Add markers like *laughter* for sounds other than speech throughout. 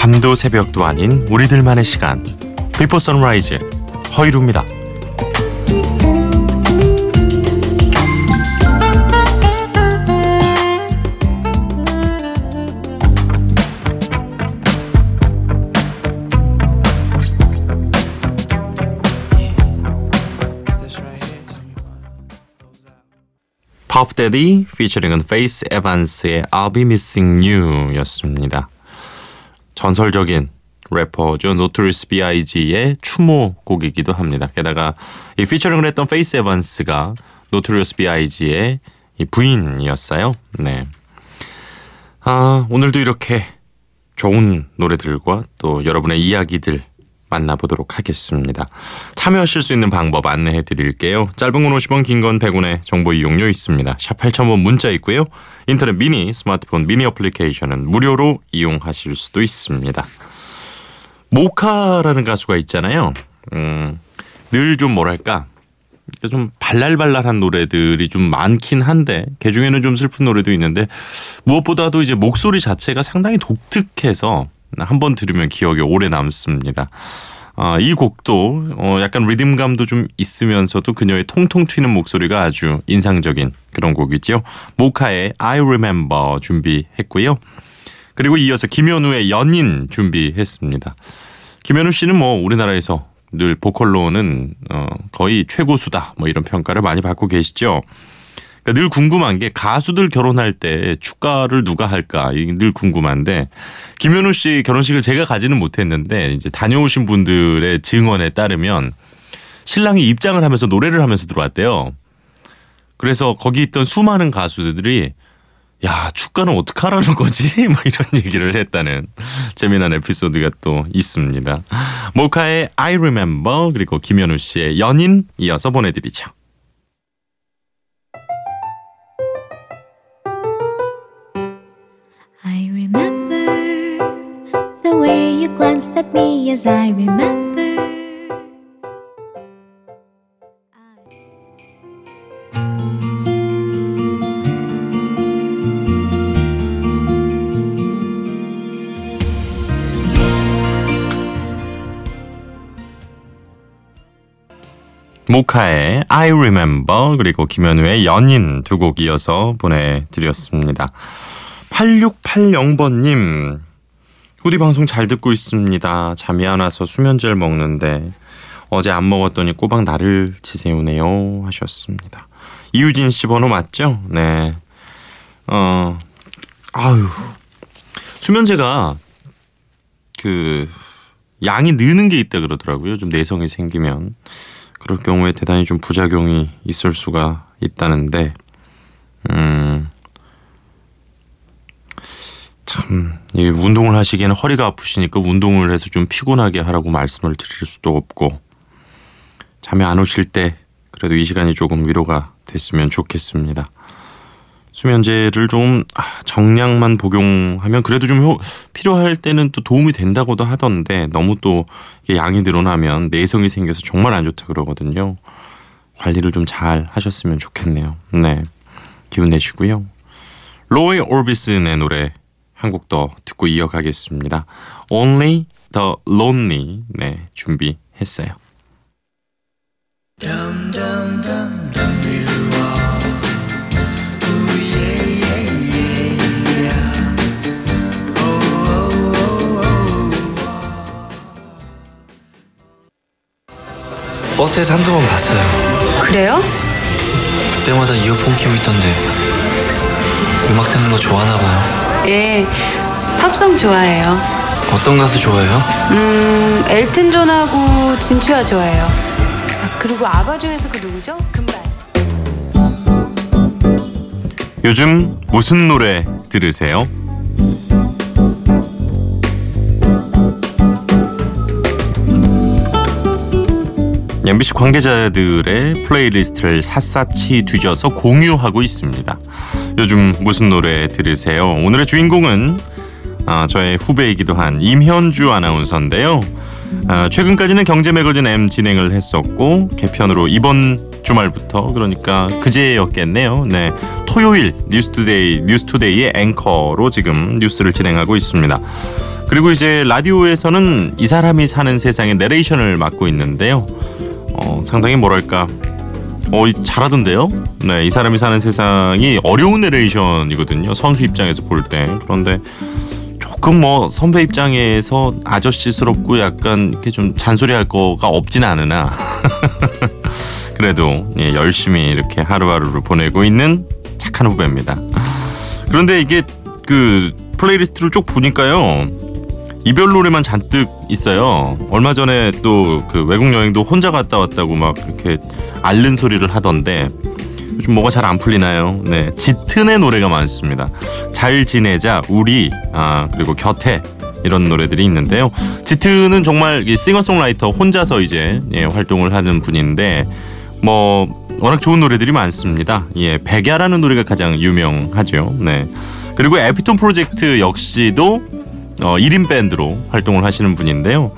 밤도 새벽도 아닌 우리들만의 시간. Before Sunrise 허일후입니다. 퍼프 대디 피처링은 페이스 에반스의 I'll Be Missing You 였습니다. 전설적인 래퍼죠. 노토리어스 B.I.G의 추모곡이기도 합니다. 게다가 이 피처링을 했던 페이스 에반스가 노토리어스 B.I.G의 부인이었어요. 네. 아, 오늘도 이렇게 좋은 노래들과 또 여러분의 이야기들 만나보도록 하겠습니다. 참여하실 수 있는 방법 안내해 드릴게요. 짧은 건 50원, 긴 건 100원의 정보 이용료 있습니다. 샵 8000번 문자 있고요. 인터넷 미니, 스마트폰 미니 어플리케이션은 무료로 이용하실 수도 있습니다. 모카라는 가수가 있잖아요. 음, 늘 좀 뭐랄까 좀 발랄발랄한 노래들이 좀 많긴 한데 그 중에는 좀 슬픈 노래도 있는데 무엇보다도 이제 목소리 자체가 상당히 독특해서 한 번 들으면 기억에 오래 남습니다. 아, 이 곡도 어, 약간 리듬감도 좀 있으면서도 그녀의 통통 튀는 목소리가 아주 인상적인 그런 곡이죠. 모카의 I Remember 준비했고요. 그리고 이어서 김현우의 연인 준비했습니다. 김현우 씨는 뭐 우리나라에서 늘 보컬로는 어, 거의 최고수다 뭐 이런 평가를 많이 받고 계시죠. 그러니까 늘 궁금한 게 가수들 결혼할 때 축가를 누가 할까 이게 늘 궁금한데 김현우 씨 결혼식을 제가 가지는 못했는데 이제 다녀오신 분들의 증언에 따르면 신랑이 입장을 하면서 노래를 하면서 들어왔대요. 그래서 거기 있던 수많은 가수들이 야 축가는 어떻게 하라는 거지? *laughs* 뭐 이런 얘기를 했다는 재미난 에피소드가 또 있습니다. 모카의 I Remember 그리고 김현우 씨의 연인 이어서 보내드리죠. Glanced at me as I remember. 모카의 I Remember 그리고 김현우의 연인 두 곡 이어서 보내드렸습니다. 8680번님 후디 방송 잘 듣고 있습니다. 잠이 안 와서 수면제를 먹는데 어제 안 먹었더니 꼬박 나를 지새우네요 하셨습니다. 이유진 씨 번호 맞죠? 네. 어 아유 수면제가 그 양이 느는 게 있다 그러더라고요. 좀 내성이 생기면 그럴 경우에 대단히 좀 부작용이 있을 수가 있다는데 음. 참, 이 운동을 하시기에는 허리가 아프시니까 운동을 해서 좀 피곤하게 하라고 말씀을 드릴 수도 없고, 잠이 안 오실 때 그래도 이 시간이 조금 위로가 됐으면 좋겠습니다. 수면제를 좀 아, 정량만 복용하면 그래도 좀 효, 필요할 때는 또 도움이 된다고도 하던데 너무 또 양이 늘어나면 내성이 생겨서 정말 안 좋다 그러거든요. 관리를 좀 잘 하셨으면 좋겠네요. 네. 기운 내시고요. 로이 올비슨의 노래 한곡더 듣고 이어가겠습니다. Only the Lonely 네 준비했어요. 버스에서 한두 번 봤어요. 그래요? 그때마다 이어폰 끼고 있던데 음악 듣는 거 좋아하나 봐요. 예, 팝송 좋아해요. 어떤 가수 좋아해요? 음, 엘튼 존하고 진추아 좋아해요. 아, 그리고 아바 중에서 그 누구죠? 금발. 요즘 무슨 노래 들으세요? MBC 관계자들의 playlist를 샅샅이 뒤져서 공유하고 있습니다. 요즘 무슨 노래 들으세요? 오늘의 주인공은 아, 저의 후배이기도 한 임현주 아나운서인데요. 아, 최근까지는 경제 매거진 M 진행을 했었고 개편으로 이번 주말부터 그러니까 그제였겠네요. 네, 토요일 뉴스투데이 뉴스투데이의 앵커로 지금 뉴스를 진행하고 있습니다. 그리고 이제 라디오에서는 이 사람이 사는 세상의 내레이션을 맡고 있는데요. 어, 상당히 뭐랄까 어, 이- 잘하던데요? 네, 이 사람이 사는 세상이 어려운 내레이션이거든요. 선수 입장에서 볼 때. 그런데 조금 뭐 선배 입장에서 아저씨스럽고 약간 이렇게 좀 잔소리할 거가 없진 않으나 *laughs* 그래도 예, 열심히 이렇게 하루하루를 보내고 있는 착한 후배입니다. 그런데 이게 그 playlist를 쭉 보니까요. 이별 노래만 잔뜩 있어요. 얼마 전에 또 그 외국 여행도 혼자 갔다 왔다고 막 이렇게 앓는 소리를 하던데 요즘 뭐가 잘 안 풀리나요? 네, 짙은의 노래가 많습니다. 잘 지내자, 우리, 아 그리고 곁에 이런 노래들이 있는데요. 짙은은 정말 이 싱어송라이터 혼자서 이제 예, 활동을 하는 분인데 뭐 워낙 좋은 노래들이 많습니다. 예, 백야라는 노래가 가장 유명하죠. 네. 그리고 에피톤 프로젝트 역시도 어, 1인 밴드로 활동을 하시는 분인데요.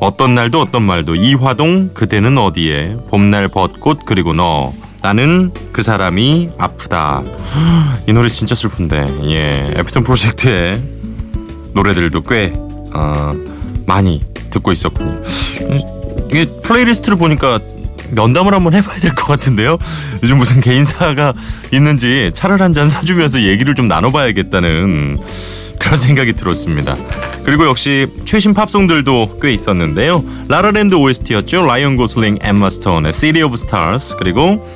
어떤 날도 어떤 말도 이화동 그대는 어디에 봄날 벚꽃 그리고 너 나는 그 사람이 아프다. 이 노래 진짜 슬픈데 예 에피톤 프로젝트의 노래들도 꽤 어, 많이 듣고 있었군요. 이게 플레이리스트를 보니까 면담을 한번 해봐야 될 것 같은데요. 요즘 무슨 개인사가 있는지 차를 한 잔 사주면서 얘기를 좀 나눠봐야겠다는 그런 생각이 들었습니다. 그리고 역시 최신 팝송들도 꽤 있었는데요. 라라랜드 OST였죠. 라이언 고슬링, 엠마 스톤의 City of Stars 그리고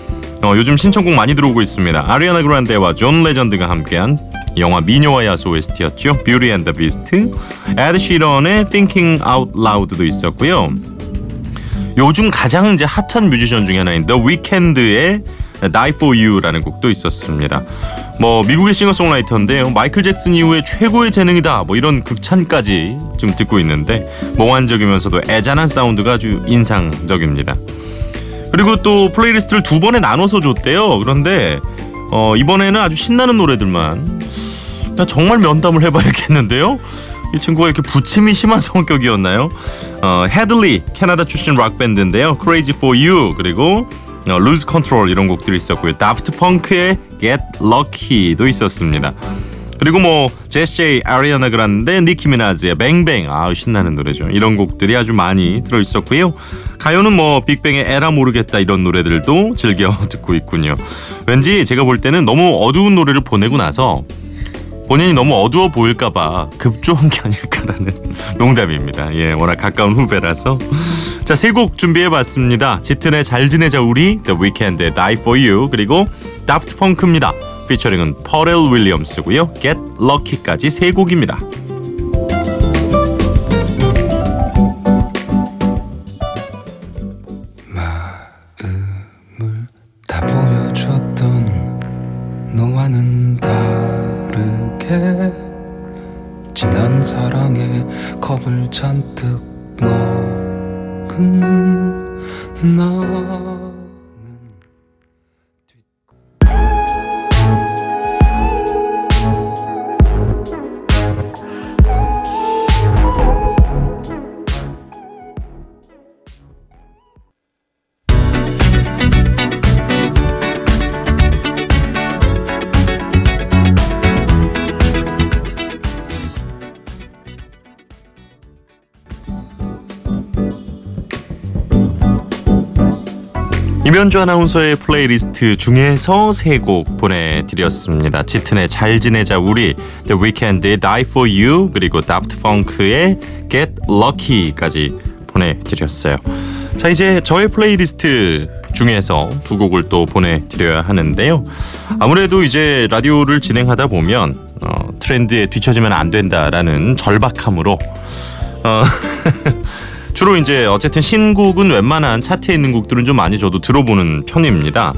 어, 요즘 신청곡 많이 들어오고 있습니다. 아리아나 그란데와 존 레전드가 함께한 영화 미녀와 야수 OST였죠. Beauty and the Beast, 에드 시런의 Thinking Out Loud도 있었고요. 요즘 가장 이제 핫한 뮤지션 중에 하나인 The Weeknd의 Die For You라는 곡도 있었습니다. 뭐 미국의 싱어송라이터인데요. 마이클 잭슨 이후에 최고의 재능이다. 뭐 이런 극찬까지 좀 듣고 있는데 몽환적이면서도 애잔한 사운드가 아주 인상적입니다. 그리고 또 플레이리스트를 두 번에 나눠서 줬대요. 그런데 어, 이번에는 아주 신나는 노래들만 야, 정말 면담을 해봐야겠는데요. 이 친구가 이렇게 부침이 심한 *laughs* 성격이었나요? 어, 헤들리 캐나다 출신 락 밴드인데요. Crazy for You 그리고 어, Lose Control 이런 곡들이 있었고요. 다프트 펑크의 Get Lucky도 있었습니다. 그리고 뭐 제시 제이, 아리아나 그란데, 니키 미나즈의 Bang Bang 아 신나는 노래죠. 이런 곡들이 아주 많이 들어 있었고요. 가요는 뭐 빅뱅의 에라 모르겠다 이런 노래들도 즐겨 *laughs* 듣고 있군요. 왠지 제가 볼 때는 너무 어두운 노래를 보내고 나서 본인이 너무 어두워 보일까봐 급조한 게 아닐까라는 농담입니다. 예, 워낙 가까운 후배라서. 자, 세 곡 준비해봤습니다. 짙은의 잘 지내자 우리, The Weeknd의 Die For You, 그리고 다프트 펑크입니다. 피처링은 퍼렐 윌리엄스고요. Get Lucky까지 세 곡입니다. 다 이면주 아나운서의 플레이리스트 중에서 세 곡 보내드렸습니다. 짙은의 잘 지내자 우리, The Weeknd의 Die For You, 그리고 다프트 펑크의 Get Lucky까지 보내드렸어요. 자 이제 저의 플레이리스트 중에서 두 곡을 또 보내드려야 하는데요. 아무래도 이제 라디오를 진행하다 보면 어, 트렌드에 뒤처지면 안 된다라는 절박함으로 어, *laughs* 주로 이제 어쨌든 신곡은 웬만한 차트에 있는 곡들은 좀 많이 저도 들어보는 편입니다.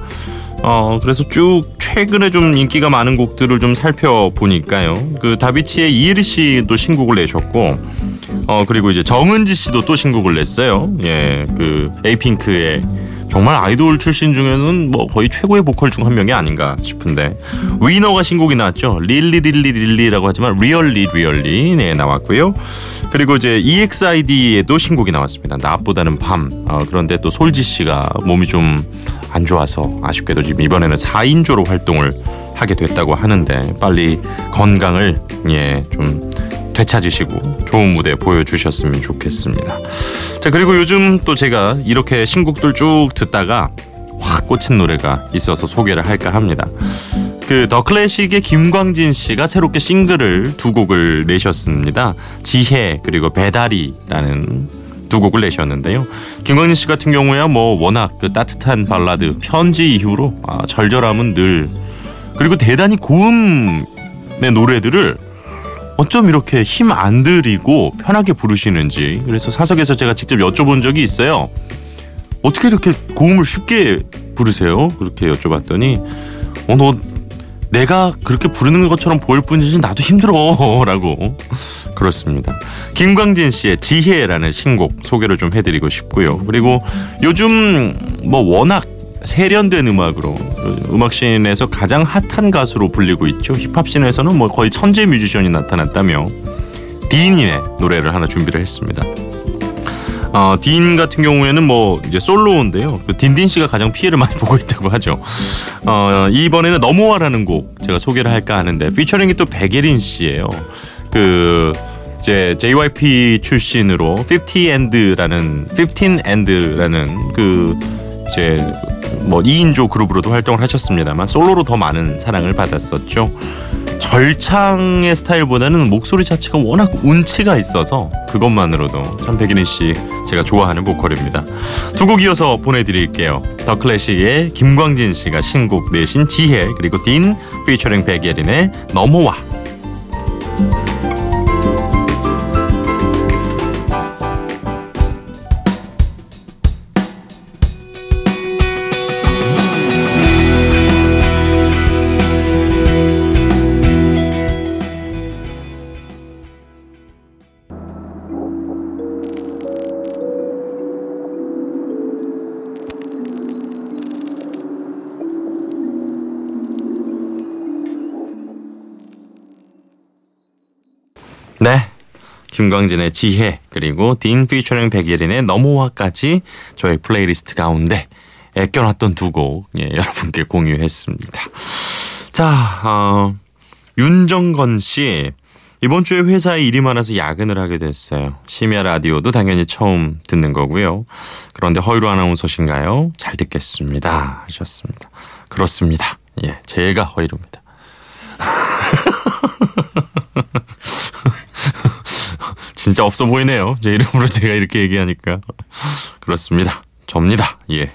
어 그래서 쭉 최근에 좀 인기가 많은 곡들을 좀 살펴보니까요. 그 다비치의 이해리 씨도 신곡을 내셨고, 어 그리고 이제 정은지 씨도 또 신곡을 냈어요. 예, 그 에이핑크의 정말 아이돌 출신 중에는 뭐 거의 최고의 보컬 중 한 명이 아닌가 싶은데 위너가 신곡이 나왔죠. 릴리 릴리 릴리라고 하지만 Really Really 네 나왔고요. 그리고 이제 EXID에도 신곡이 나왔습니다. 낮보다는 밤. 어, 그런데 또 솔지 씨가 몸이 좀 안 좋아서 아쉽게도 지금 이번에는 4인조로 활동을 하게 됐다고 하는데 빨리 건강을 예좀 되찾으시고 좋은 무대 보여주셨으면 좋겠습니다. 자 그리고 요즘 또 제가 이렇게 신곡들 쭉 듣다가 확 꽂힌 노래가 있어서 소개를 할까 합니다. 그 더 클래식의 김광진 씨가 새롭게 싱글을 두 곡을 내셨습니다. 지혜 그리고 배달이라는 두 곡을 내셨는데요. 김광진 씨 같은 경우야 뭐 워낙 그 따뜻한 발라드 편지 이후로 아, 절절함은 늘 그리고 대단히 고음의 노래들을 어쩜 이렇게 힘 안 들이고 편하게 부르시는지 그래서 사석에서 제가 직접 여쭤본 적이 있어요. 어떻게 이렇게 고음을 쉽게 부르세요? 그렇게 여쭤봤더니 어 너 내가 그렇게 부르는 것처럼 보일 뿐이지 나도 힘들어라고 *laughs* 그렇습니다. 김광진 씨의 지혜라는 신곡 소개를 좀 해드리고 싶고요. 그리고 요즘 뭐 워낙 세련된 음악으로 음악씬에서 가장 핫한 가수로 불리고 있죠. 힙합씬에서는 뭐 거의 천재 뮤지션이 나타났다며 디인의 노래를 하나 준비를 했습니다. 어, 딘 같은 경우에는 뭐 이제 솔로인데요. 그 딘딘 씨가 가장 피해를 많이 보고 있다고 하죠. 어, 이번에는 넘어와라는 곡 제가 소개를 할까 하는데 피처링이 또 백예린 씨예요. 그 이제 JYP 출신으로 50 and라는 15 and라는 그 이제 뭐 2인조 그룹으로도 활동을 하셨습니다만 솔로로 더 많은 사랑을 받았었죠. 절창의 스타일보다는 목소리 자체가 워낙 운치가 있어서 그것만으로도 참 백인희 씨 제가 좋아하는 보컬입니다. 두 곡 이어서 보내드릴게요. 더 클래식의 김광진 씨가 신곡 내신 지혜 그리고 딘 피처링 백예린의 넘어와 김광진의 지혜 그리고 딘 피처링 백예린의 넘어와까지 저의 플레이리스트 가운데 애껴놨던 두곡 예, *laughs* 여러분께 공유했습니다. 자, 어, 윤정건 씨 이번 주에 회사에 일이 많아서 야근을 하게 됐어요. 심야 라디오도 당연히 처음 듣는 거고요. 그런데 허일후 아나운서신가요? 잘 듣겠습니다. 하셨습니다. 그렇습니다. 예, 제가 허일후입니다. *laughs* 진짜 없어 보이네요. 제 이름으로 *laughs* 제가 이렇게 얘기하니까. 그렇습니다. 접니다. 예.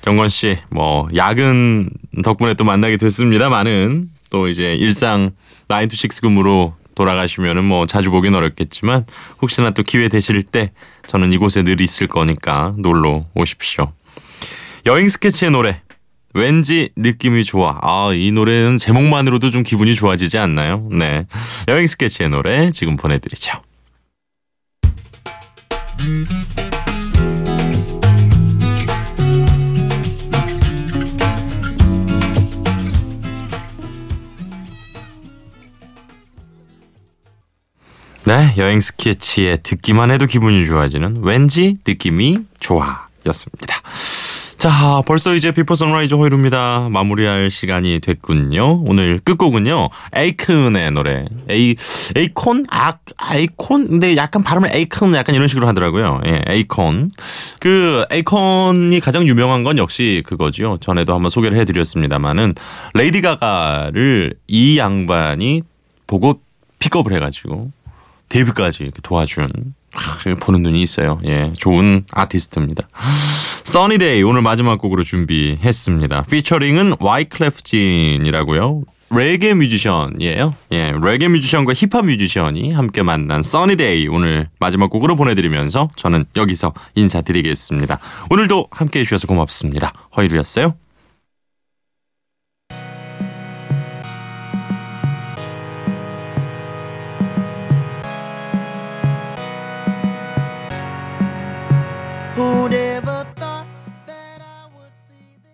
정건 씨, 뭐, 야근 덕분에 또 만나게 됐습니다만은 또 이제 일상 9to6 근무로 돌아가시면은 뭐 자주 보긴 어렵겠지만 혹시나 또 기회 되실 때 저는 이곳에 늘 있을 거니까 놀러 오십시오. 여행 스케치의 노래. 왠지 느낌이 좋아. 아, 이 노래는 제목만으로도 좀 기분이 좋아지지 않나요? 네. 여행 스케치의 노래 지금 보내드리죠. 네, 여행 스케치에 듣기만 해도 기분이 좋아지는 왠지 느낌이 좋아 였습니다. 자, 벌써 이제 Before Sunrise 허일후입니다. 마무리할 시간이 됐군요. 오늘 끝곡은요. 에이큰의 노래. 에이, 에이콘? 아, 에이콘? 근데 약간 발음을 에이큰 약간 이런 식으로 하더라고요. 예, 에이콘. 그, 에이콘이 가장 유명한 건 역시 그거죠. 전에도 한번 소개를 해드렸습니다만은, 레이디 가가를 이 양반이 보고 픽업을 해가지고, 데뷔까지 도와준 하, 보는 눈이 있어요. 예, 좋은 아티스트입니다. Sunny Day 오늘 마지막 곡으로 준비했습니다. 피처링은 와이클래프 진이라고요. 레게 뮤지션이에요. 예, 레게 뮤지션과 힙합 뮤지션이 함께 만난 Sunny Day 오늘 마지막 곡으로 보내드리면서 저는 여기서 인사드리겠습니다. 오늘도 함께 해 주셔서 고맙습니다. 허일후였어요.